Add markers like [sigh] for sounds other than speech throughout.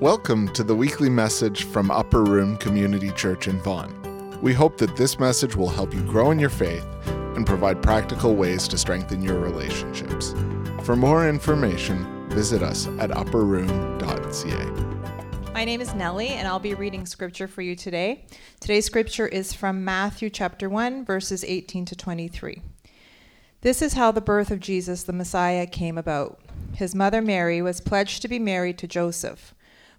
Welcome to the weekly message from Upper Room Community Church in Vaughan. We hope that this message will help you grow in your faith and provide practical ways to strengthen your relationships. For more information, visit us at upperroom.ca. My name is Nellie, and I'll be reading scripture for you today. Today's scripture is from Matthew chapter 1, verses 18 to 23. This is how the birth of Jesus, the Messiah, came about. His mother Mary was pledged to be married to Joseph.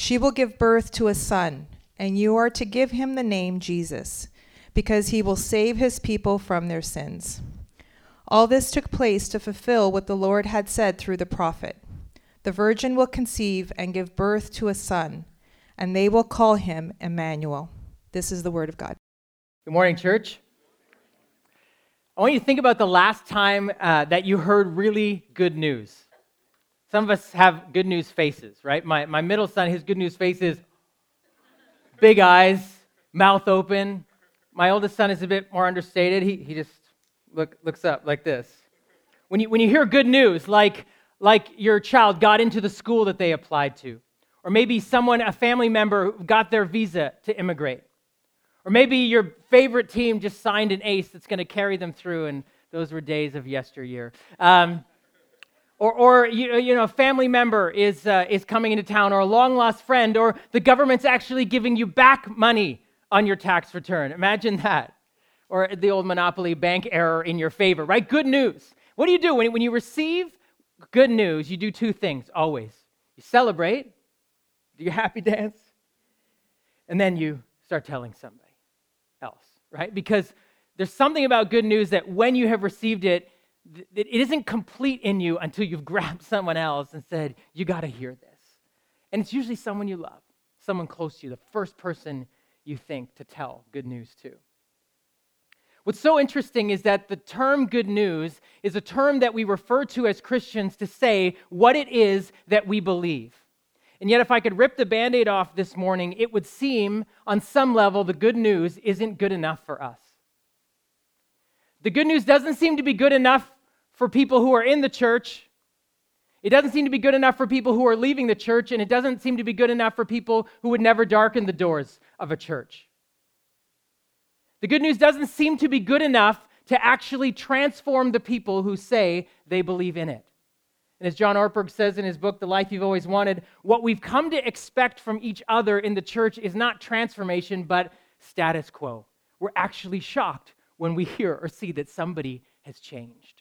She will give birth to a son, and you are to give him the name Jesus, because he will save his people from their sins. All this took place to fulfill what the Lord had said through the prophet The virgin will conceive and give birth to a son, and they will call him Emmanuel. This is the word of God. Good morning, church. I want you to think about the last time uh, that you heard really good news. Some of us have good news faces, right? My, my middle son, his good news face is big eyes, mouth open. My oldest son is a bit more understated. He, he just look, looks up like this. When you, when you hear good news, like, like your child got into the school that they applied to, or maybe someone, a family member, got their visa to immigrate, or maybe your favorite team just signed an ace that's going to carry them through, and those were days of yesteryear. Um, or, or you, you know, a family member is, uh, is coming into town, or a long lost friend, or the government's actually giving you back money on your tax return. Imagine that. Or the old monopoly bank error in your favor, right? Good news. What do you do when, when you receive good news? You do two things always you celebrate, do your happy dance, and then you start telling somebody else, right? Because there's something about good news that when you have received it, it isn't complete in you until you've [laughs] grabbed someone else and said, You got to hear this. And it's usually someone you love, someone close to you, the first person you think to tell good news to. What's so interesting is that the term good news is a term that we refer to as Christians to say what it is that we believe. And yet, if I could rip the band aid off this morning, it would seem on some level the good news isn't good enough for us. The good news doesn't seem to be good enough for people who are in the church. It doesn't seem to be good enough for people who are leaving the church, and it doesn't seem to be good enough for people who would never darken the doors of a church. The good news doesn't seem to be good enough to actually transform the people who say they believe in it. And as John Ortberg says in his book, The Life You've Always Wanted, what we've come to expect from each other in the church is not transformation, but status quo. We're actually shocked when we hear or see that somebody has changed.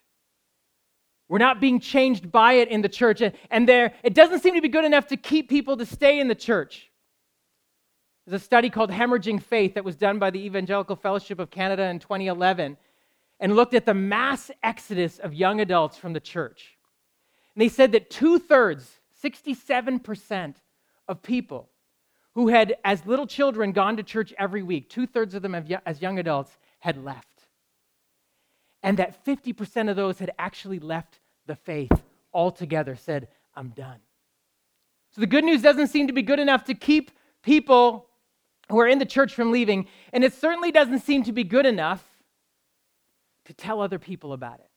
We're not being changed by it in the church. And there, it doesn't seem to be good enough to keep people to stay in the church. There's a study called Hemorrhaging Faith that was done by the Evangelical Fellowship of Canada in 2011 and looked at the mass exodus of young adults from the church. And they said that two thirds, 67% of people who had, as little children, gone to church every week, two thirds of them as young adults, had left and that 50% of those had actually left the faith altogether, said, I'm done. So the good news doesn't seem to be good enough to keep people who are in the church from leaving, and it certainly doesn't seem to be good enough to tell other people about it.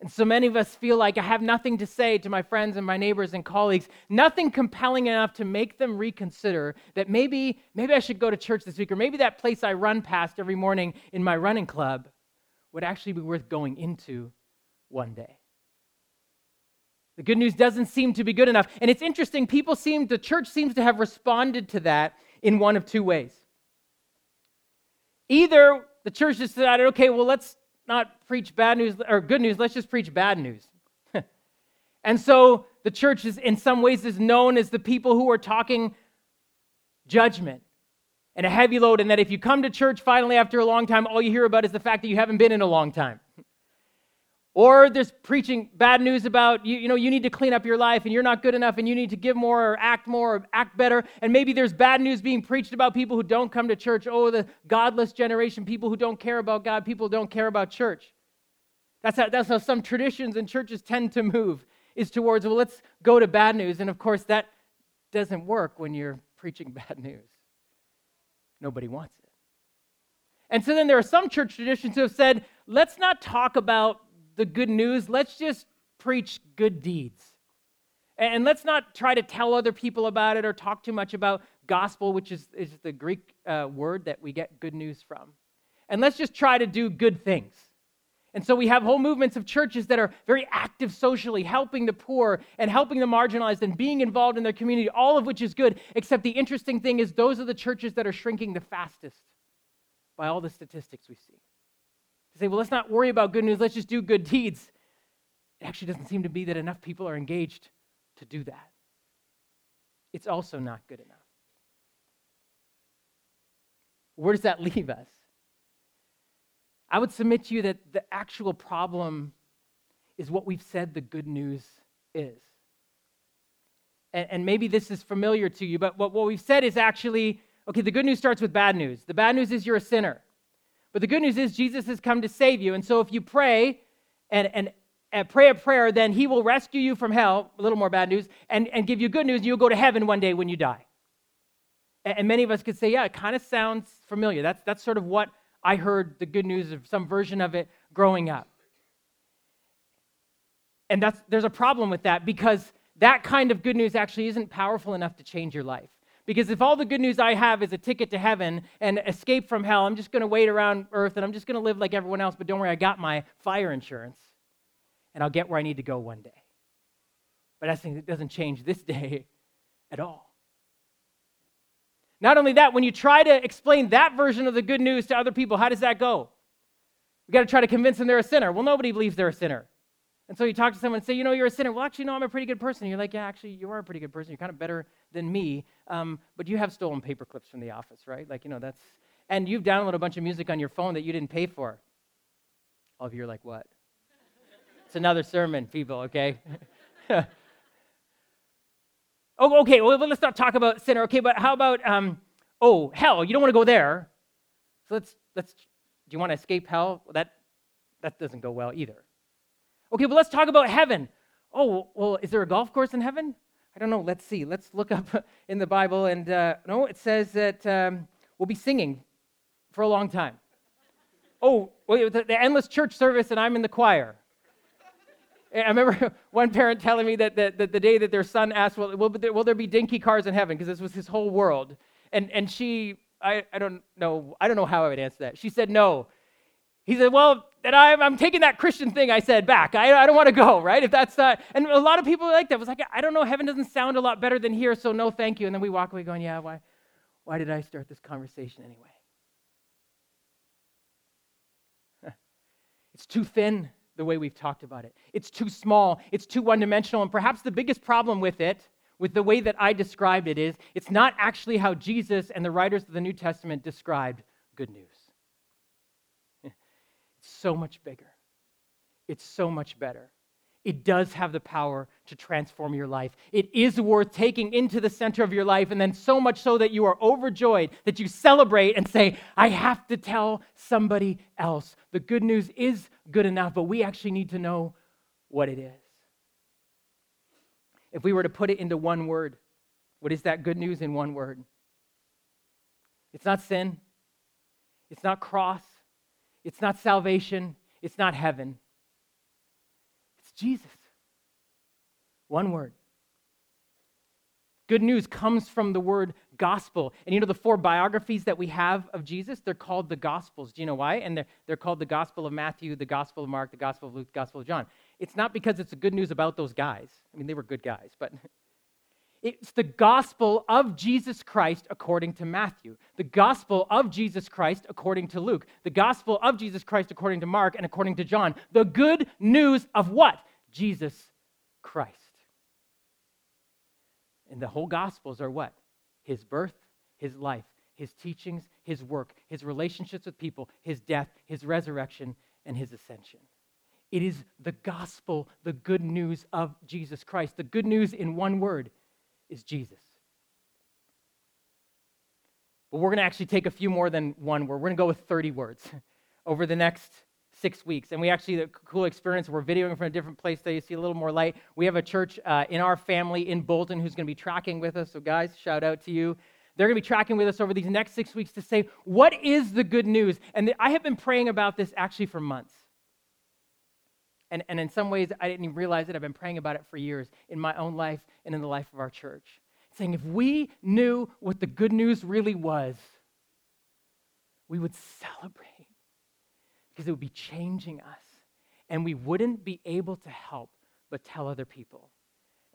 And so many of us feel like I have nothing to say to my friends and my neighbors and colleagues, nothing compelling enough to make them reconsider that maybe maybe I should go to church this week or maybe that place I run past every morning in my running club would actually be worth going into one day. The good news doesn't seem to be good enough. And it's interesting, people seem, the church seems to have responded to that in one of two ways. Either the church decided, okay, well, let's not preach bad news or good news, let's just preach bad news. [laughs] and so the church is, in some ways, is known as the people who are talking judgment and a heavy load, and that if you come to church finally after a long time, all you hear about is the fact that you haven't been in a long time. [laughs] Or there's preaching bad news about you, you know, you need to clean up your life and you're not good enough and you need to give more or act more or act better. And maybe there's bad news being preached about people who don't come to church. Oh, the godless generation, people who don't care about God, people who don't care about church. That's how, that's how some traditions and churches tend to move, is towards, well, let's go to bad news. And of course, that doesn't work when you're preaching [laughs] bad news. Nobody wants it. And so then there are some church traditions who have said, let's not talk about the good news, let's just preach good deeds. And let's not try to tell other people about it or talk too much about gospel, which is, is the Greek uh, word that we get good news from. And let's just try to do good things. And so we have whole movements of churches that are very active socially, helping the poor and helping the marginalized and being involved in their community, all of which is good. Except the interesting thing is, those are the churches that are shrinking the fastest by all the statistics we see to say, well, let's not worry about good news, let's just do good deeds. It actually doesn't seem to be that enough people are engaged to do that. It's also not good enough. Where does that [laughs] leave us? I would submit to you that the actual problem is what we've said the good news is. And, and maybe this is familiar to you, but what, what we've said is actually okay, the good news starts with bad news. The bad news is you're a sinner. But the good news is Jesus has come to save you. And so if you pray and, and, and pray a prayer, then he will rescue you from hell, a little more bad news, and, and give you good news, you'll go to heaven one day when you die. And, and many of us could say, yeah, it kind of sounds familiar. That's, that's sort of what I heard the good news of some version of it growing up. And that's, there's a problem with that because that kind of good news actually isn't powerful enough to change your life. Because if all the good news I have is a ticket to heaven and escape from hell, I'm just going to wait around earth and I'm just going to live like everyone else, but don't worry, I got my fire insurance and I'll get where I need to go one day. But it doesn't change this day at all. Not only that, when you try to explain that version of the good news to other people, how does that go? We got to try to convince them they're a sinner. Well, nobody believes they're a sinner. And so you talk to someone and say, you know, you're a sinner. Well, actually, no, I'm a pretty good person. You're like, yeah, actually, you are a pretty good person. You're kind of better than me. Um, but you have stolen paper clips from the office, right? Like, you know, that's, and you've downloaded a bunch of music on your phone that you didn't pay for. All of you are like, what? it's another sermon, people, okay? [laughs] oh, okay, well, let's not talk about sinner. Okay, but how about, um, oh, hell, you don't want to go there. So let's, let's, do you want to escape hell? Well, that, that doesn't go well either. Okay, but let's talk about heaven. Oh, well, is there a golf course in heaven? I don't know. Let's see. Let's look up [laughs] in the Bible. And uh, no, it says that um, we'll be singing for a long time. Oh, well, the, the endless church service, and I'm in the choir. I remember [laughs] one parent telling me that, that, the day that their son asked, well, will there, will there be dinky cars in heaven? Because this was his whole world. And, and she, I, I don't know, I don't know how I would answer that. She said no. He said, Well, then I'm, I'm taking that Christian thing I said back. I, I don't want to go, [laughs] right? If that's not, and a lot of people like that. It was like, I don't know, heaven doesn't sound a lot better than here, so no thank you. And then we walk away going, Yeah, why, why did I start this conversation anyway? [laughs] It's too thin the way we've talked about it. It's too small, it's too one dimensional. And perhaps the biggest problem with it, with the way that I described it, is it's not actually how Jesus and the writers of the New Testament described good news [laughs] It's so much bigger. It's so much better. It does have the power to transform your life. It is worth taking into the center of your life, and then so much so that you are overjoyed, that you celebrate and say, I have to tell somebody else. The good news is good enough, but we actually need to know what it is. If we were to put it into one word, what is that good news in one word? It's not sin, it's not cross, it's not salvation. It's not heaven. It's Jesus. One word. Good news comes from the word gospel. And you know the four biographies that we have of Jesus? They're called the Gospels. Do you know why? And they're, they're called the Gospel of Matthew, the Gospel of Mark, the Gospel of Luke, the Gospel of John. It's not because it's a good news about those guys. I mean, they were good guys, but [laughs] It's the gospel of Jesus Christ according to Matthew, the gospel of Jesus Christ according to Luke, the gospel of Jesus Christ according to Mark and according to John. The good news of what? Jesus Christ. And the whole gospels are what? His birth, his life, his teachings, his work, his relationships with people, his death, his resurrection, and his ascension. It is the gospel, the good news of Jesus Christ. The good news in one word is Jesus. But we're going to actually take a few more than one word. We're going to go with 30 words [laughs] over the next six weeks. And we actually, the cool experience, we're videoing from a different place so you see a little more light. We have a church uh, in our family in Bolton who's going to be tracking with us. So, guys, shout out to you. They're going to be tracking with us over these next six weeks to say, what is the good news? And I have been praying about this actually for months. And, and in some ways, I didn't even realize it. I've been praying about it for years in my own life and in the life of our church. Saying, if we knew what the good news really was, we would celebrate because it would be changing us. And we wouldn't be able to help but tell other people.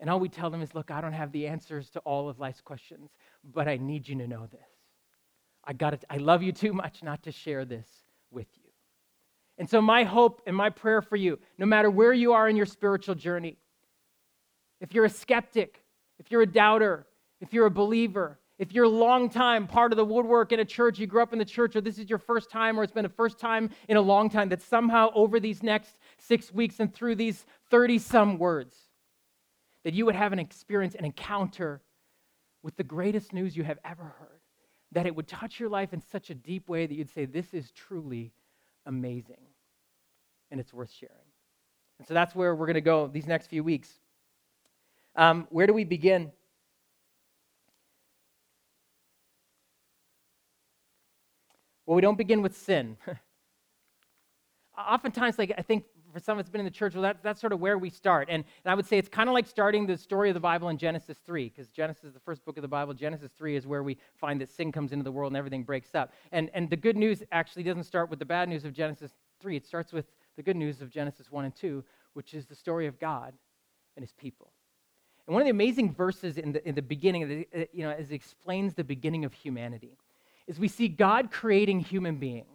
And all we tell them is, look, I don't have the answers to all of life's questions, but I need you to know this. I got it. I love you too much not to share this with you. And so my hope and my prayer for you, no matter where you are in your spiritual journey, if you're a skeptic, if you're a doubter, if you're a believer, if you're a long time part of the woodwork in a church, you grew up in the church, or this is your first time, or it's been a first time in a long time, that somehow over these next six weeks and through these 30 some words, that you would have an experience, an encounter with the greatest news you have ever heard, that it would touch your life in such a deep way that you'd say, This is truly amazing, and it's worth sharing. And so that's where we're going to go these next few weeks. Um, where do we begin? Well, we don't begin with sin. [laughs] Oftentimes, like I think for some that's been in the church, well, that, that's sort of where we start. And, and I would say it's kind of like starting the story of the Bible in Genesis 3, because Genesis is the first book of the Bible. Genesis 3 is where we find that sin comes into the world and everything breaks up. And, and the good news actually doesn't start with the bad news of Genesis 3, it starts with the good news of Genesis 1 and 2, which is the story of God and his people. And one of the amazing verses in the, in the beginning, uh, you know, it explains the beginning of humanity is we see God creating human beings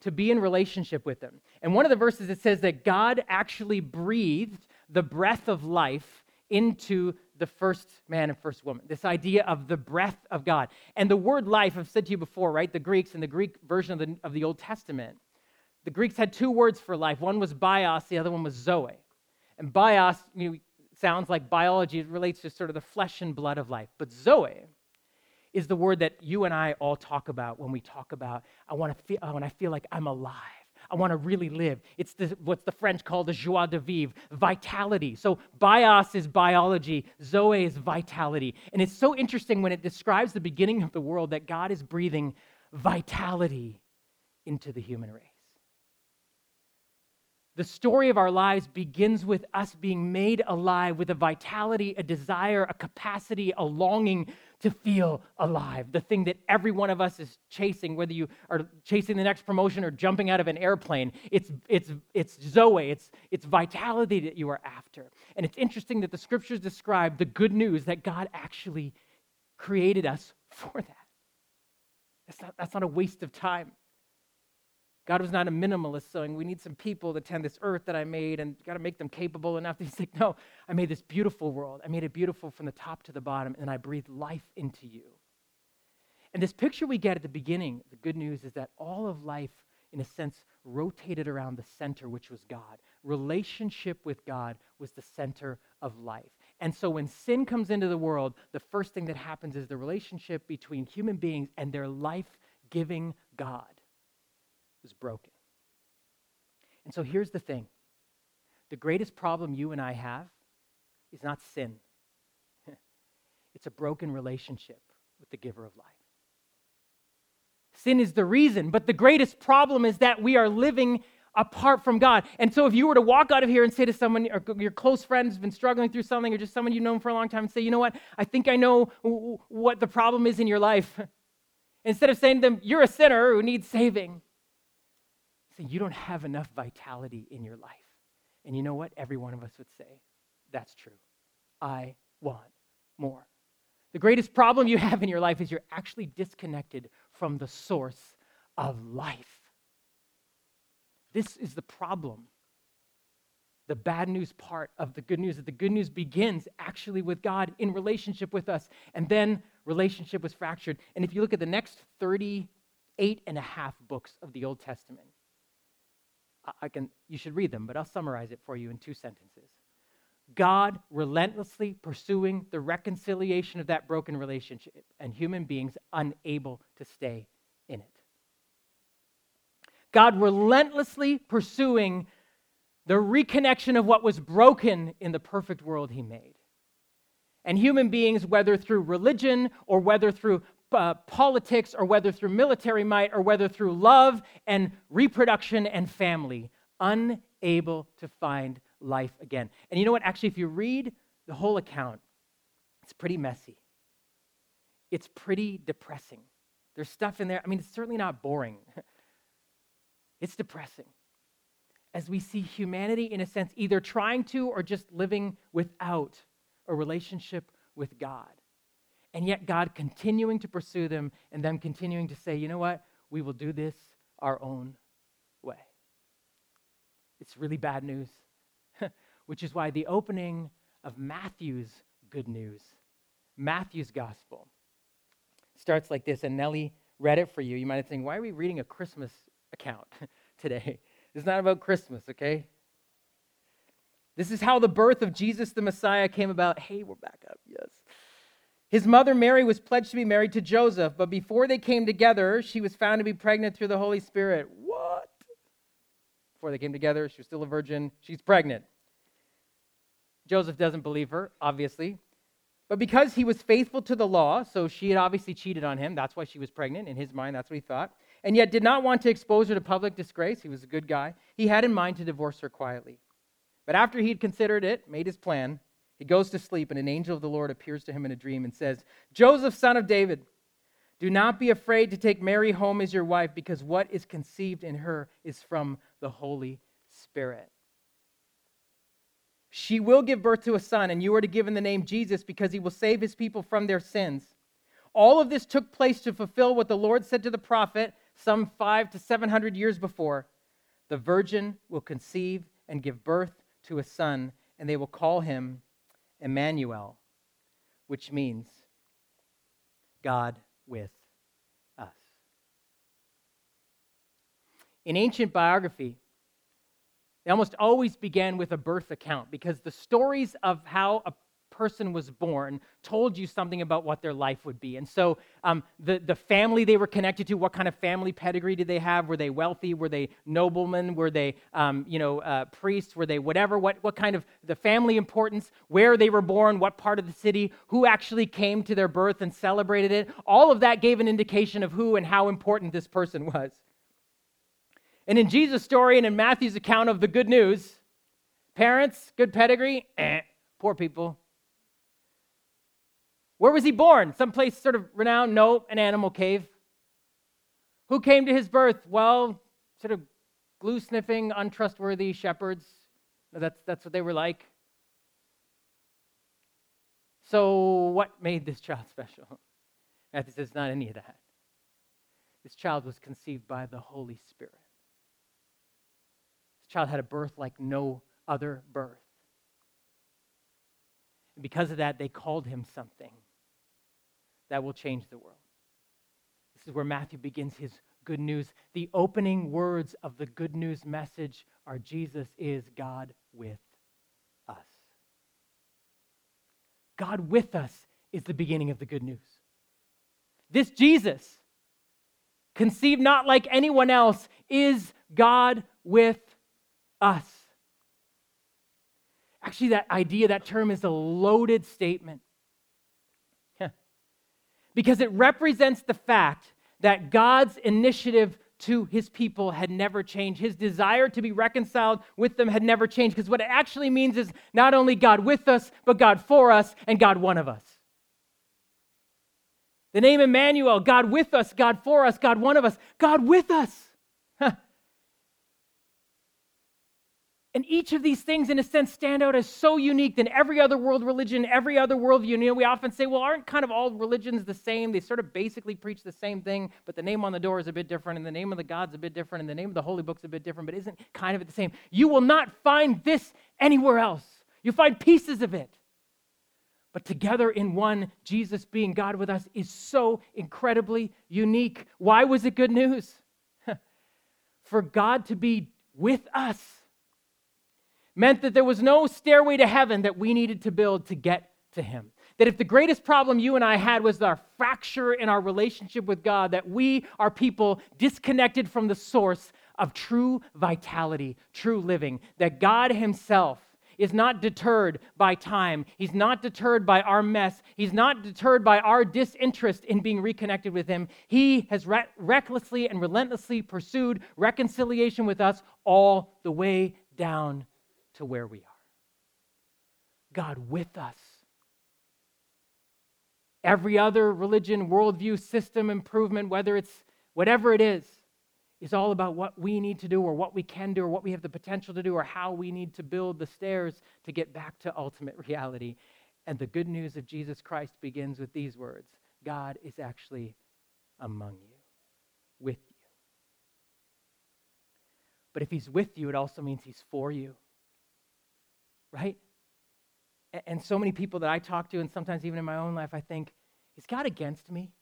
to be in relationship with them. And one of the verses it says that God actually breathed the breath of life into the first man and first woman. This idea of the breath of God. And the word life, I've said to you before, right? The Greeks, in the Greek version of the, of the Old Testament, the Greeks had two words for life. One was bios, the other one was zoe. And bios you know, sounds like biology, it relates to sort of the flesh and blood of life. But zoe, is the word that you and I all talk about when we talk about, I want to feel, when I feel like I'm alive. I want to really live. It's the, what's the French called the joie de vivre, vitality. So bios is biology, zoe is vitality. And it's so interesting when it describes the beginning of the world that God is breathing vitality into the human race. The story of our lives begins with us being made alive with a vitality, a desire, a capacity, a longing to feel alive. The thing that every one of us is chasing, whether you are chasing the next promotion or jumping out of an airplane, it's, it's, it's Zoe, it's, it's vitality that you are after. And it's interesting that the scriptures describe the good news that God actually created us [laughs] for that. That's not, that's not a waste of time. God was not a minimalist, saying, We need some people to tend this earth that I made and got to make them capable enough. [laughs] He's like, No, I made this beautiful world. I made it beautiful from the top to the bottom, and I breathed life into you. And this picture we get at the beginning, the good news is that all of life, in a sense, rotated around the center, which was God. Relationship with God was the center of life. And so when sin comes into the world, the first thing that happens is the relationship between human beings and their life giving God was broken. And so here's the thing the greatest problem you and I have is not sin, [laughs] it's a broken relationship with the giver of life. Sin is the reason, but the greatest problem is that we are living apart from God. And so if you were to walk out of here and say to someone, or your close friend has been struggling through something, or just someone you've known for a long time, and say, you know what, I think I know what the problem is in your life. [laughs] Instead of saying to them, you're a sinner who needs saving, you don't have enough vitality in your life. And you know what? Every one of us would say, that's true. I want more. The greatest problem you have in your life is you're actually disconnected from the source of life. This is the problem. The bad news part of the good news that the good news begins actually with God in relationship with us, and then relationship was fractured. And if you look at the next 38 and a half books of the Old Testament, I can, you should read them, but I'll summarize it for you in two sentences. God relentlessly pursuing the reconciliation of that broken relationship, and human beings unable to stay in it. God relentlessly pursuing the reconnection of what was broken in the perfect world he made. And human beings, whether through religion or whether through uh, politics or whether through military might or whether through love and reproduction and family, unable to find life again. And you know what? Actually, if you read the whole account, it's pretty messy. It's pretty depressing. There's stuff in there. I mean, it's certainly not boring. [laughs] it's depressing. As we see humanity, in a sense, either trying to or just living without a relationship with God. And yet, God continuing to pursue them and them continuing to say, you know what? We will do this our own way. It's really bad news, [laughs] which is why the opening of Matthew's good news, Matthew's gospel, starts like this. And Nellie read it for you. You might have think, why are we reading a Christmas account [laughs] today? It's not about Christmas, okay? This is how the birth of Jesus the Messiah came about. Hey, we're back up, yes. His mother Mary was pledged to be married to Joseph, but before they came together, she was found to be pregnant through the Holy Spirit. What? Before they came together, she was still a virgin. She's pregnant. Joseph doesn't believe her, obviously. But because he was faithful to the law, so she had obviously cheated on him, that's why she was pregnant. In his mind, that's what he thought. And yet did not want to expose her to public disgrace. He was a good guy. He had in mind to divorce her quietly. But after he'd considered it, made his plan, he goes to sleep, and an angel of the Lord appears to him in a dream and says, Joseph, son of David, do not be afraid to take Mary home as your wife, because what is conceived in her is from the Holy Spirit. She will give birth to a son, and you are to give him the name Jesus, because he will save his people from their sins. All of this took place to fulfill what the Lord said to the prophet some five to seven hundred years before. The virgin will conceive and give birth to a son, and they will call him Emmanuel, which means God with us. In ancient biography, they almost always began with a birth account because the stories of how a person was born told you something about what their life would be. And so um, the, the family they were connected to, what kind of family pedigree did they have? Were they wealthy? Were they noblemen? Were they, um, you know, uh, priests? Were they whatever? What, what kind of the family importance? Where they were born? What part of the city? Who actually came to their birth and celebrated it? All of that gave an indication of who and how important this person was. And in Jesus' story and in Matthew's account of the good news, parents, good pedigree, eh, poor people, where was he born? Someplace sort of renowned? No, an animal cave. Who came to his birth? Well, sort of glue sniffing, untrustworthy shepherds. That's, that's what they were like. So, what made this child [laughs] special? Matthew says, not any of that. This child was conceived by the Holy Spirit. This child had a birth like no other birth. And because of that, they called him something that will change the world. This is where Matthew begins his good news. The opening words of the good news message are Jesus is God with us. God with us is the beginning of the good news. This Jesus, conceived not like anyone else, is God with us. Actually, that idea, that term is a loaded statement because it represents the fact that God's initiative to his people had never changed. His desire to be reconciled with them had never changed. Because what it actually means is not only God with us, but God for us and God one of us. The name Emmanuel, God with us, God for us, God one of us, God with us. And each of these things, in a sense, stand out as so unique than every other world religion, every other worldview. You know, we often say, well, aren't kind of all religions the same? They sort of basically preach the same thing, but the name on the door is a bit different, and the name of the God's a bit different, and the name of the holy book's is a bit different, but isn't kind of the same. You will not find this anywhere else. You find pieces of it. But together in one, Jesus being God with us is so incredibly unique. Why was it good news? [laughs] For God to be with us meant that there was no stairway to heaven that we needed to build to get to him. That if the greatest problem you and I had was our fracture in our relationship with God, that we are people disconnected from the source of true vitality, true living, that God Himself is not deterred by time. He's not deterred by our mess. He's not deterred by our disinterest in being reconnected with Him. He has re- recklessly and relentlessly pursued reconciliation with us all the way down to where we are. God with us. Every other religion, worldview, system improvement, whether it's whatever it is, is all about what we need to do or what we can do or what we have the potential to do or how we need to build the stairs to get back to ultimate reality. And the good news of Jesus Christ begins with these words God is actually among you, with you. But if he's with you, it also means he's for you right? And so many people that I talk to, and sometimes even in my own life, I think, is God against me?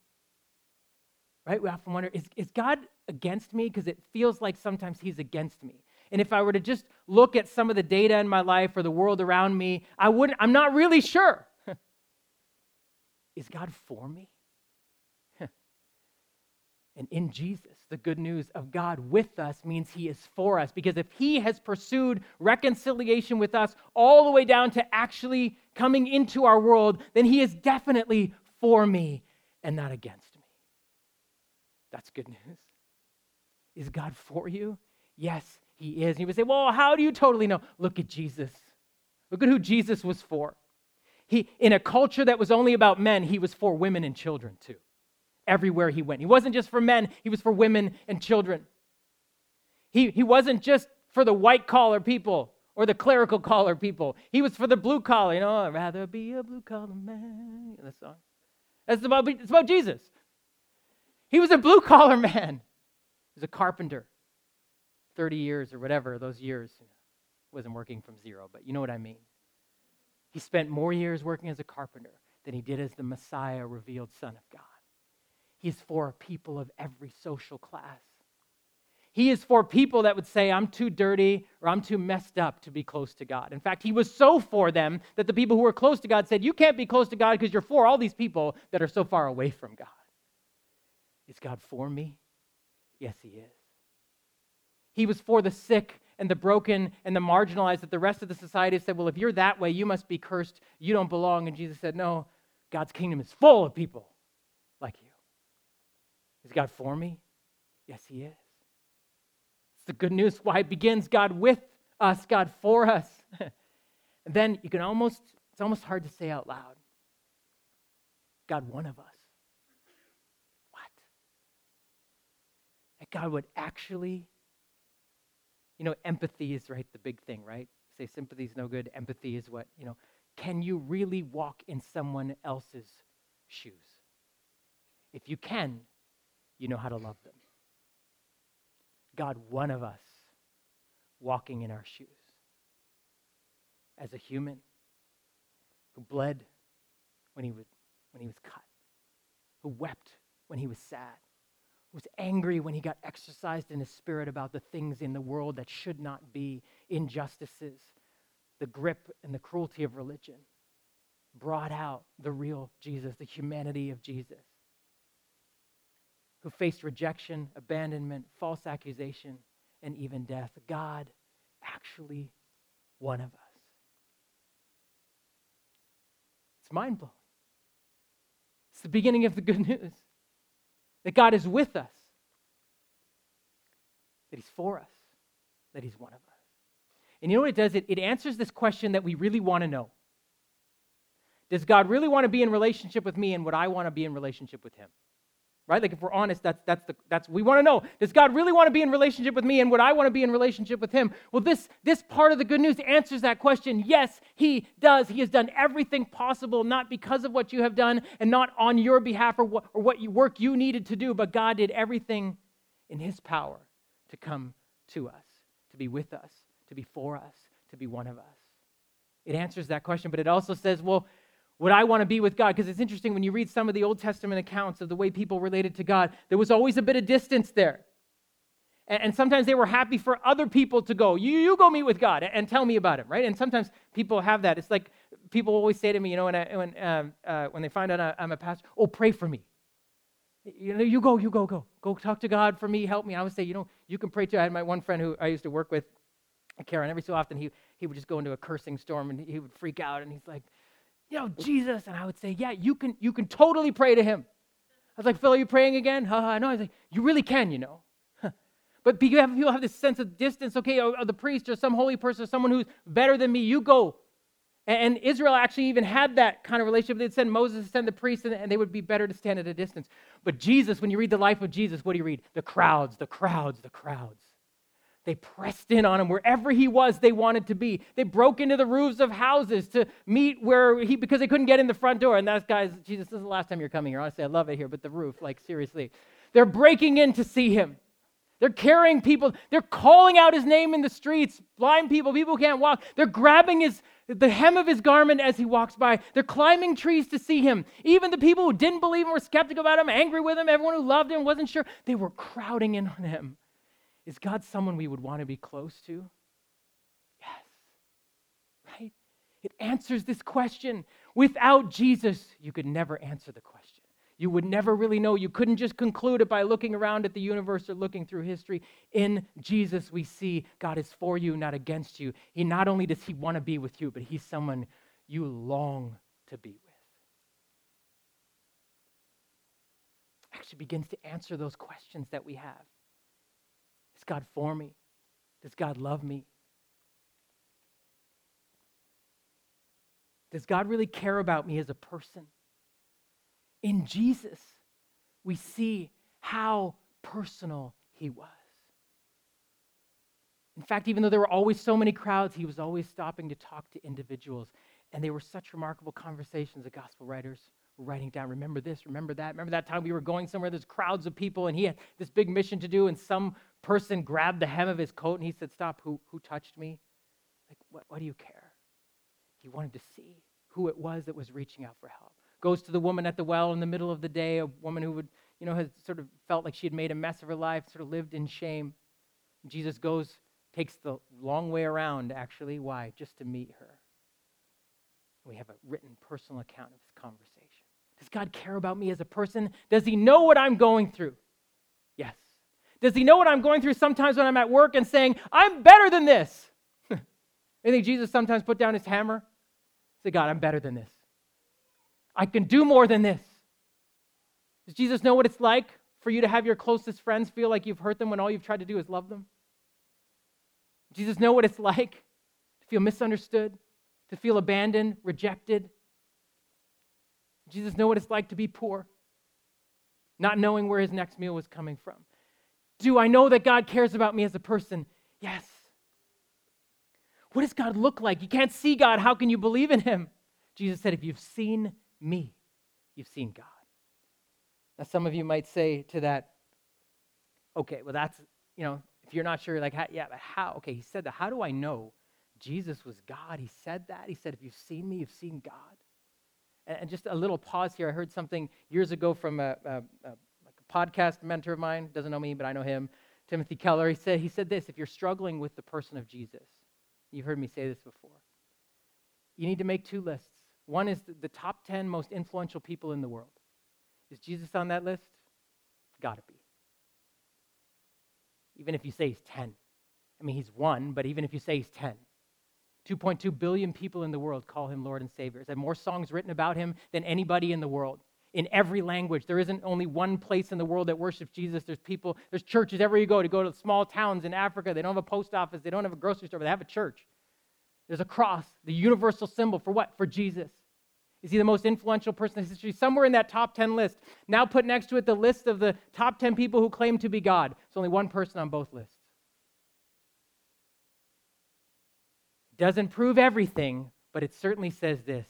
Right? We often wonder, is, is God against me? Because it feels like sometimes He's against me. And if I were to just look at some of the data in my life or the world around me, I wouldn't, I'm not really sure. [laughs] is God for me? [laughs] And in Jesus, the good news of God with us means he is for us. Because if he has pursued reconciliation with us all the way down to actually coming into our world, then he is definitely for me and not against me. That's good news. Is God for you? Yes, he is. And you would say, well, how do you totally know? Look at Jesus. Look at who Jesus was for. He, in a culture that was only about men, he was for women and children too everywhere he went. He wasn't just for men, he was for women and children. He, he wasn't just for the white collar people or the clerical collar people. He was for the blue collar. You know, I'd rather be a blue collar man. The song. That's about, it's about Jesus. He was a blue collar man. He was a carpenter. 30 years or whatever, those years. Wasn't working from zero, but you know what I mean. He spent more years working as a carpenter than he did as the Messiah, revealed Son of God. He's for people of every social class. He is for people that would say, I'm too dirty or I'm too messed up to be close to God. In fact, he was so for them that the people who were close to God said, You can't be close to God because you're for all these people that are so far away from God. Is God for me? Yes, he is. He was for the sick and the broken and the marginalized that the rest of the society said, Well, if you're that way, you must be cursed. You don't belong. And Jesus said, No, God's kingdom is full of people. Is God for me? Yes, He is. It's the good news why it begins God with us, God for us. [laughs] and then you can almost, it's almost hard to say out loud God, one of us. What? That God would actually, you know, empathy is right, the big thing, right? Say sympathy is no good. Empathy is what, you know, can you really walk in someone else's shoes? If you can, you know how to love them. God, one of us walking in our shoes as a human who bled when he, would, when he was cut, who wept when he was sad, who was angry when he got exercised in his spirit about the things in the world that should not be, injustices, the grip and the cruelty of religion, brought out the real Jesus, the humanity of Jesus who faced rejection, abandonment, false accusation, and even death. God actually one of us. It's mind blowing. It's the beginning of the good [laughs] news that God is with us, that He's for us, that He's one of us. And you know what it does? It, it answers this question that we really want to know. Does God really want to be in relationship with me and would I want to be in relationship with Him? Right? Like if we're honest, that's that's the that's we want to know. Does God really want to be in relationship with me and would I want to be in relationship with him? Well, this this part of the good news answers that question. Yes, he does. He has done everything possible, not because of what you have done and not on your behalf or what, or what you, work you needed to do, but God did everything in his power to come to us, to be with us, to be for us, to be one of us. It answers that question, but it also says, well, would I want to be with God? Because it's interesting when you read some of the Old Testament accounts of the way people related to God, there was always a bit of distance there. And, and sometimes they were happy for other people to go. You, you go meet with God and tell me about him, right? And sometimes people have that. It's like people always say to me, you know, when, I, when, um, uh, when they find out I'm a pastor, oh, pray for me. You know, you go, you go, go. Go talk to God for me, help me. I would say, you know, you can pray too. I had my one friend who I used to work with, Karen. Every so often he, he would just go into a cursing storm and he would freak out and he's like, you know, Jesus. And I would say, yeah, you can, you can totally pray to him. I was like, Phil, are you praying again? Ha ha. No, I was like, you really can, you know. [laughs] But people have, people have this sense of distance, okay, or, or the priest or some holy person or someone who's better than me, you go. And, and Israel actually even had that kind of relationship. They'd send Moses to send the priests, and, and they would be better to stand at a distance. But Jesus, when you read the life of Jesus, what do you read? The crowds, the crowds, the crowds. They pressed in on him wherever he was, they wanted to be. They broke into the roofs of houses to meet where he, because they couldn't get in the front door. And that's, guys, Jesus, this is the last time you're coming here. Honestly, I love it here, but the roof, like, seriously. They're breaking in to see him. They're carrying people. They're calling out his name in the streets. Blind people, people who can't walk. They're grabbing his, the hem of his garment as he walks by. They're climbing trees to see him. Even the people who didn't believe him were skeptical about him, angry with him. Everyone who loved him wasn't sure. They were crowding in on him. Is God someone we would want to be close to? Yes. Right? It answers this question. Without Jesus, you could never answer the question. You would never really know. You couldn't just conclude it by looking around at the universe or looking through history. In Jesus, we see God is for you, not against you. He not only does he want to be with you, but he's someone you long to be with. Actually begins to answer those questions that we have. Is God for me? Does God love me? Does God really care about me as a person? In Jesus, we see how personal he was. In fact, even though there were always so many crowds, he was always stopping to talk to individuals. And they were such remarkable conversations the gospel writers writing down, remember this, remember that. Remember that time we were going somewhere, there's crowds of people, and he had this big mission to do, and some person grabbed the hem of his coat and he said, Stop, who, who touched me? Like, what, what do you care? He wanted to see who it was that was reaching out for help. Goes to the woman at the well in the middle of the day, a woman who would, you know, had sort of felt like she had made a mess of her life, sort of lived in shame. Jesus goes, takes the long way around, actually. Why? Just to meet her. We have a written personal account of this conversation. Does God care about me as a person? Does He know what I'm going through? Yes. Does He know what I'm going through sometimes when I'm at work and saying, I'm better than this? [laughs] I think Jesus sometimes put down his hammer? Say, God, I'm better than this. I can do more than this. Does Jesus know what it's like for you to have your closest friends feel like you've hurt them when all you've tried to do is love them? Does Jesus know what it's [laughs] like to feel misunderstood, to feel abandoned, rejected, Jesus know what it's like to be poor, not knowing where his next meal was coming from. Do I know that God cares about me as a person? Yes. What does God look like? You can't see God. How can you believe in him? Jesus said, If you've seen me, you've seen God. Now, some of you might say to that, okay, well, that's, you know, if you're not sure, like, how, yeah, but how? Okay, he said that. How do I know Jesus was God? He said that. He said, If you've seen me, you've seen God. And just a little pause here. I heard something years ago from a, a, a, podcast mentor of mine. Doesn't know me, but I know him. Timothy Keller. He said, he said this if you're struggling with the person of Jesus, you've heard me say this before, you need to make two lists. One is the, the top 10 most influential people in the world. Is Jesus on that list? Gotta be. Even if you say he's 10. I mean, he's one, but even if you say he's 10. 2.2 billion people in the world call him Lord and Savior. There's more songs written about him than anybody in the world. In every language. There isn't only one place in the world that worships Jesus. There's people, there's churches everywhere you go. To go to small towns in Africa, they don't have a post office, they don't have a grocery store, but they have a church. There's a cross, the universal symbol for what? For Jesus. Is he the most influential person in history? Somewhere in that top 10 list. Now put next to it the list of the top 10 people who claim to be God. It's only one person on both lists. Doesn't prove everything, but it certainly says this.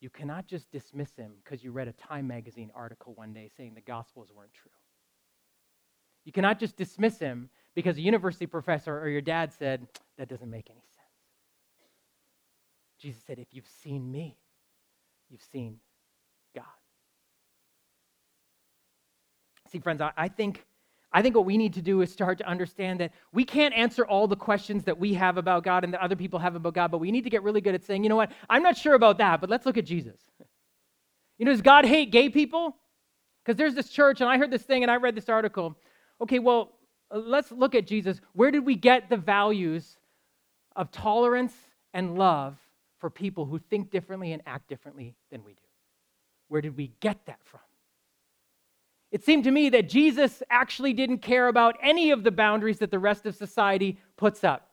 You cannot just dismiss him because you read a Time magazine article one day saying the Gospels weren't true. You cannot just dismiss him because a university professor or your dad said, that doesn't make any sense. Jesus said, if you've seen me, you've seen God. See, friends, I, I think I think what we need to do is start to understand that we can't answer all the questions that we have about God and that other people have about God, but we need to get really good at saying, you know what, I'm not sure about that, but let's look at Jesus. You know, does God hate gay people? Because there's this church, and I heard this thing and I read this article. Okay, well, let's look at Jesus. Where did we get the values of tolerance and love for people who think differently and act differently than we do? Where did we get that from? It seemed to me that Jesus actually didn't care about any of the boundaries that the rest of society puts up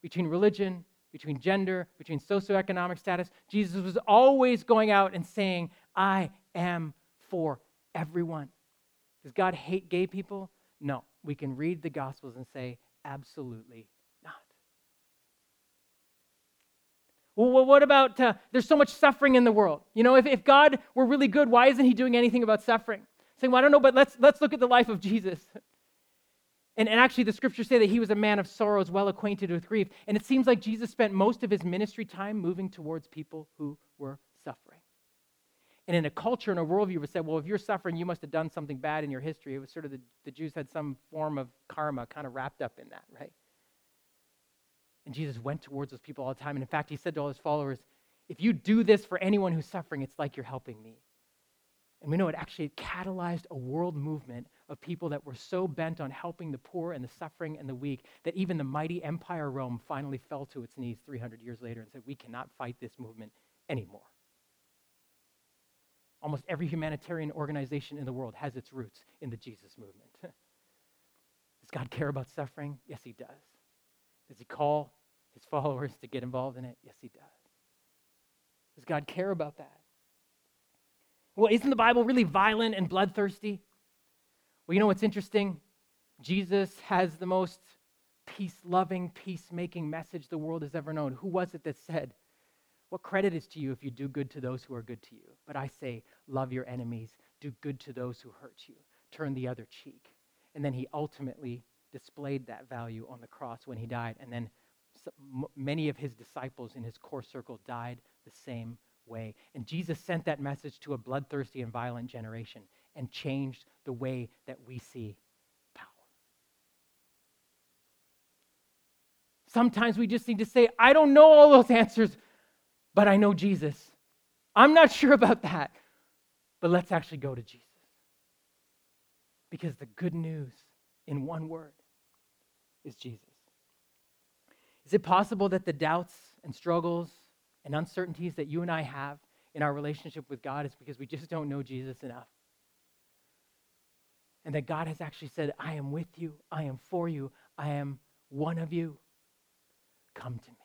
between religion, between gender, between socioeconomic status. Jesus was always going out and saying, I am for everyone. Does God hate gay people? No. We can read the Gospels and say, absolutely not. Well, what about uh, there's so much suffering in the world? You know, if, if God were really good, why isn't he doing anything about suffering? Saying, well, I don't know, but let's, let's look at the life of Jesus. [laughs] And, and actually, the scriptures say that he was a man of sorrows, well acquainted with grief. And it seems like Jesus spent most of his ministry time moving towards people who were suffering. And in a culture and a worldview, we said, well, if you're suffering, you must have done something bad in your history. It was sort of the, the Jews had some form of karma kind of wrapped up in that, right? And Jesus went towards those people all the time. And in fact, he said to all his followers, if you do this for anyone who's suffering, it's like you're helping me. And we know it actually catalyzed a world movement of people that were so bent on helping the poor and the suffering and the weak that even the mighty Empire Rome finally fell to its knees 300 years later and said, We cannot fight this movement anymore. Almost every humanitarian organization in the world has its roots in the Jesus movement. [laughs] does God care about suffering? Yes, He does. Does He call his [laughs] followers to get involved in it? Yes, he does. Does God care about that? Well, isn't the Bible really violent and bloodthirsty? Well, you know what's interesting? Jesus has the most peace loving, peacemaking message the world has ever known. Who was it that said, What credit is to you if you do good to those who are good to you? But I say, Love your enemies, do good to those who hurt you, turn the other cheek. And then he ultimately displayed that value on the cross when he died. And then many of his disciples in his core circle died the same way. And Jesus sent that message to a bloodthirsty and violent generation and changed the way that we see power. Sometimes we just need to say, I don't know all those answers, but I know Jesus. I'm not [laughs] sure about that, but let's actually go to Jesus. Because the good news in one word is Jesus. Is it possible that the doubts and struggles and uncertainties that you and I have in our relationship with God is because we just don't know Jesus enough? And that God has actually said, I am with you, I am for you, I am one of you. Come to me.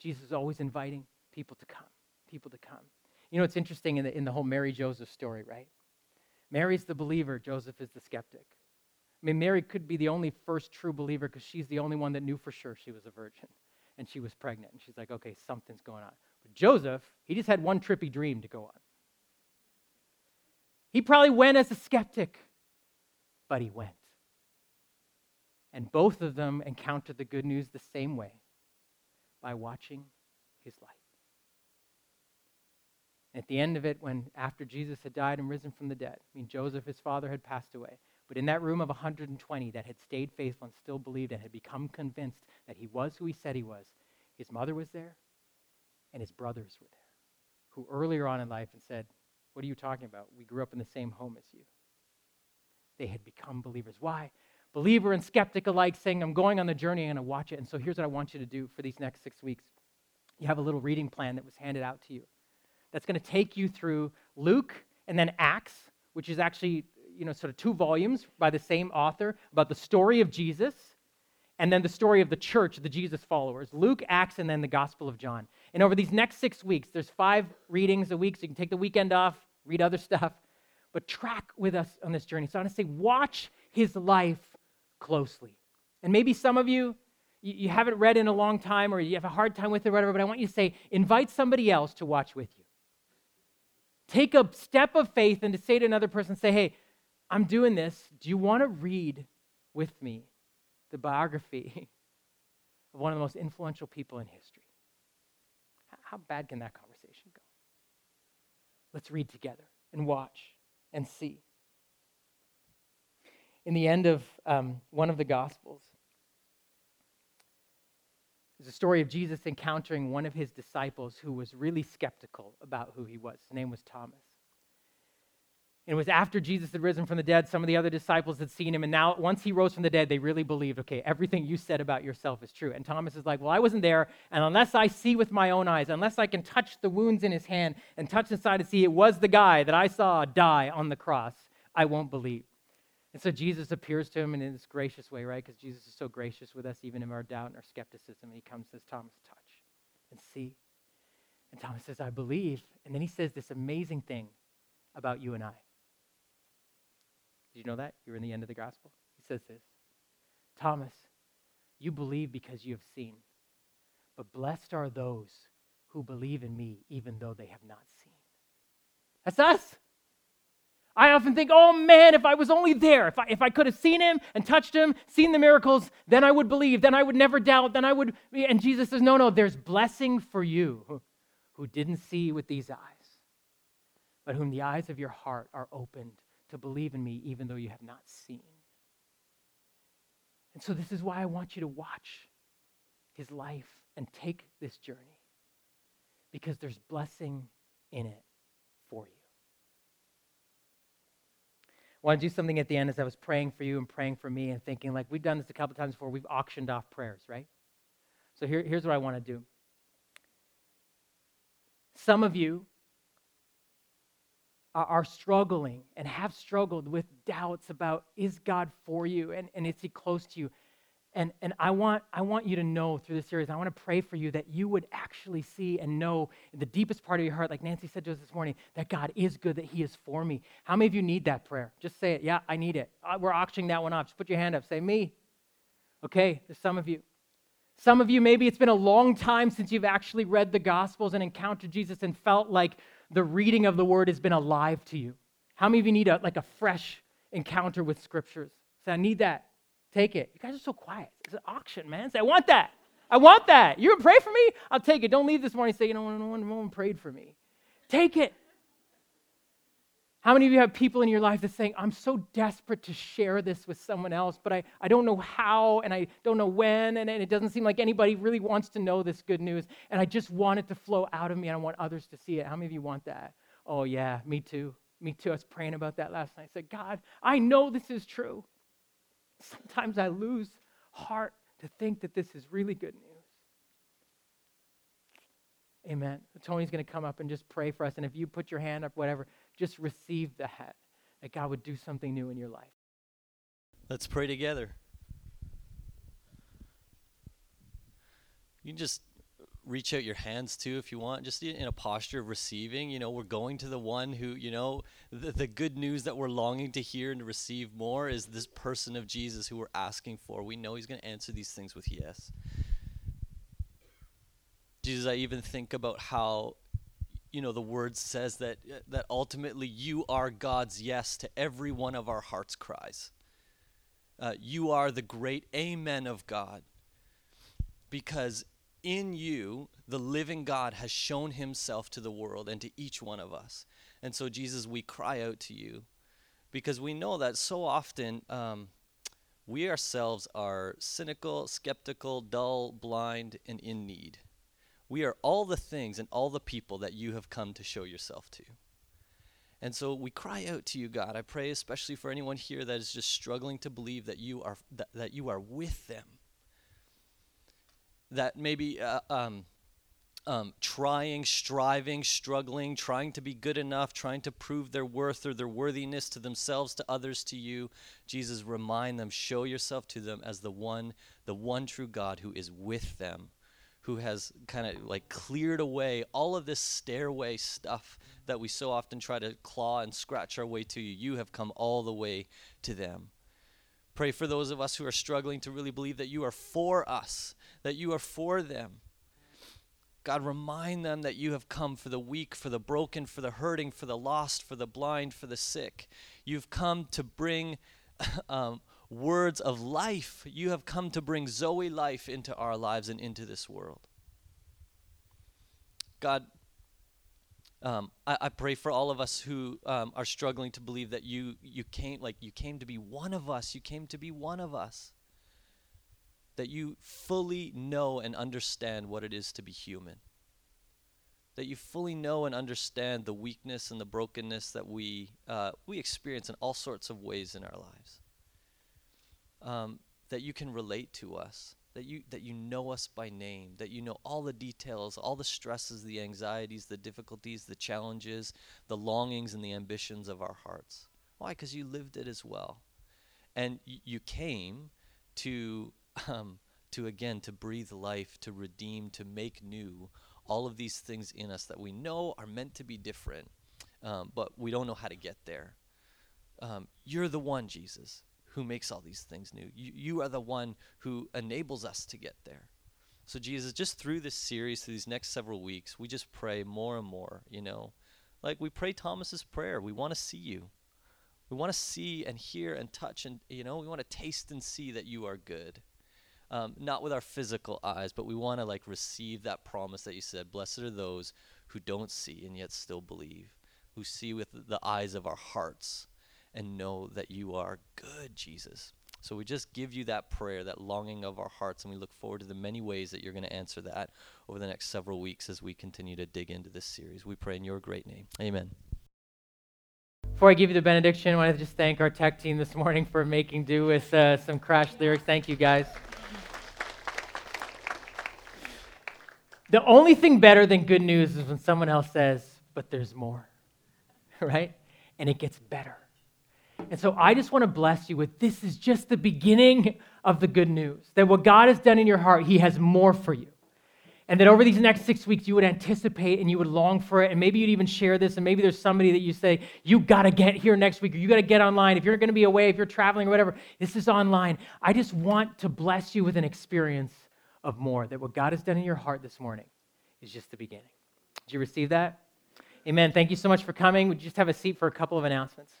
Jesus is always inviting people to come, people to come. You know, it's interesting in the, in the whole Mary Joseph story, right? Mary's the believer, Joseph is the skeptic. I mean, Mary could be the only first true believer because she's the only one that knew for sure she was a virgin and she was pregnant. And she's like, okay, something's going on. But Joseph, he just had one trippy dream to go on. He probably went as a skeptic, but he went. And both of them encountered the good news the same way by watching his light. At the end of it, when after Jesus had died and risen from the dead, I mean, Joseph, his father, had passed away. But in that room of 120 that had stayed faithful and still believed and had become convinced that he was who he said he was, his mother was there and his brothers were there, who earlier on in life had said, What are you talking about? We grew up in the same home as you. They had become believers. Why? Believer and skeptic alike saying, I'm going on the journey, I'm going to watch it. And so here's what I want you to do for these next six weeks. You have a little reading plan that was handed out to you that's going to take you through Luke and then Acts, which is actually you know, sort of two volumes by the same author about the story of Jesus and then the story of the church, the Jesus followers Luke, Acts, and then the Gospel of John. And over these next six weeks, there's five readings a week, so you can take the weekend off, read other stuff, but track with us on this journey. So I want to say, watch his life closely. And maybe some of you, you haven't read in a long time or you have a hard time with it or whatever, but I want you to say, invite somebody else to watch with you. Take a step of faith and to say to another person, say, hey, I'm doing this. Do you want to read with me the biography [laughs] of one of the most influential people in history? How bad can that conversation go? Let's read together and watch and see. in the end of um, one of the Gospels. There's a story of Jesus encountering one of his disciples who was really skeptical about who he was. His name was Thomas. It was after Jesus had risen from the dead, some of the other disciples had seen him. And now, once he rose from the dead, they really believed, okay, everything you said about yourself is true. And Thomas is like, well, I wasn't there. And unless I see with my own eyes, unless I can touch the wounds in his hand and touch inside to see it was the guy that I saw die on the cross, I won't believe. And so Jesus appears to him in this gracious way, right? Because Jesus is so gracious with us, even in our doubt and our skepticism. And he comes and says, Thomas, touch and see. And Thomas says, I believe. And then he says this amazing thing about you and I. Did you know that? You're in the end of the gospel. He says this Thomas, you believe because you have seen, but blessed are those who believe in me even though they have not seen. That's us. I often think, oh man, if I was only there, if I, if I could have seen him and touched him, seen the miracles, then I would believe, then I would never doubt, then I would. And Jesus says, no, no, there's blessing for you who didn't see with these eyes, but whom the eyes of your heart are opened to believe in me even though you have not seen. And so, this is why I want you to watch his life and take this journey because there's blessing in it for you. I want to do something at the end as I was praying for you and praying for me and thinking, like, we've done this a couple times before. We've auctioned off prayers, right? So here, here's what I want to do. Some of you are struggling and have struggled with doubts about is God for you and, and is he close to you? And, and I, want, I want you to know through this series, I want to pray for you that you would actually see and know in the deepest part of your heart, like Nancy said to us this morning, that God is good, that He is for me. How many of you need that prayer? Just say it. Yeah, I need it. Uh, we're auctioning that one off. Just put your hand up. Say, me. Okay, there's some of you. Some of you, maybe it's been a long time since you've actually read the Gospels and encountered Jesus and felt like the reading of the Word has been alive to you. How many of you need a, like a fresh encounter with Scriptures? Say, I need that. Take it. You guys are so quiet. It's an auction, man. Say, I want that. I want that. You're gonna pray for me? I'll take it. Don't leave this morning say, you know, no one, no one prayed for me. Take it. How many of you have people in your life that saying, I'm so desperate to share this with someone else, but I, I don't know how and I don't know when, and, and it doesn't seem like anybody really wants to know this good news, and I just want it to flow out of me and I want others to see it. How many of you want that? Oh, yeah, me too. Me too. I was praying about that last night. I said, God, I know this is true. Sometimes I lose heart to think that this is really good news. Amen. Tony's going to come up and just pray for us. And if you put your hand up, whatever, just receive the that, that God would do something new in your life. Let's pray together. You can just reach out your hands too if you want just in a posture of receiving you know we're going to the one who you know the, the good news that we're longing to hear and to receive more is this person of jesus who we're asking for we know he's going to answer these things with yes jesus i even think about how you know the word says that that ultimately you are god's yes to every one of our hearts cries uh, you are the great amen of god because in you, the living God has shown himself to the world and to each one of us. And so, Jesus, we cry out to you because we know that so often um, we ourselves are cynical, skeptical, dull, blind, and in need. We are all the things and all the people that you have come to show yourself to. And so we cry out to you, God. I pray especially for anyone here that is just struggling to believe that you are that, that you are with them that maybe uh, um, um, trying, striving, struggling, trying to be good enough, trying to prove their worth or their worthiness to themselves, to others, to you. Jesus, remind them, show yourself to them as the one, the one true God who is with them, who has kind of like cleared away all of this stairway stuff that we so often try to claw and scratch our way to you. You have come all the way to them. Pray for those of us who are struggling to really believe that you are for us, that you are for them. God, remind them that you have come for the weak, for the broken, for the hurting, for the lost, for the blind, for the sick. You've come to bring [laughs] um, words of life. You have come to bring Zoe life into our lives and into this world. God, Um, I, I, pray for all of us who um, are struggling to believe that you you came like you came to be one of us. You came to be one of us. That you fully know and understand what it is to be human. That you fully know and understand the weakness and the brokenness that we uh, we experience in all sorts of ways in our lives. Um, that you can relate to us that you that you know us by name that you know all the details all the stresses the anxieties the difficulties the challenges the longings and the ambitions of our hearts. Why? Because you lived it as well. And y- you came to um, to again to breathe life to redeem to make new all of these things in us that we know are meant to be different um, but we don't know how to get there. Um, you're the one jesus who makes all these things new. You, you are the one who enables us to get there. So, Jesus, just through this series, through these next several weeks, we just pray more and more, you know. Like we pray Thomas's prayer. We want to see you. We want to see and hear and touch and, you know, we want to taste and see that you are good. Um, not with our physical eyes, but we want to like receive that promise that you said, blessed are those who don't see and yet still believe, who see with the eyes of our hearts and know that you are good, Jesus. So we just give you that prayer, that longing of our hearts, and we look forward to the many ways that you're going to answer that over the next several weeks as we continue to dig into this series. We pray in your great name. Amen. Before I give you the benediction, I want to just thank our tech team this morning for making do with uh, some crash lyrics. Thank you, guys. The only thing better than good news is when someone else says, but there's more, [laughs] right? And it gets better. And so I just want to bless you with this is just the beginning of the good news that what God has done in your heart, He has more for you. And that over these next six weeks, you would anticipate and you would long for it. And maybe you'd even share this. And maybe there's somebody that you say, you got to get here next week, or you got to get online. If you're going to be away, if you're traveling or whatever, this is online. I just want to bless you with an experience of more. That what God has done in your heart this morning is just the beginning. Did you receive that? Amen. Thank you so much for coming. We just have a seat for a couple of announcements.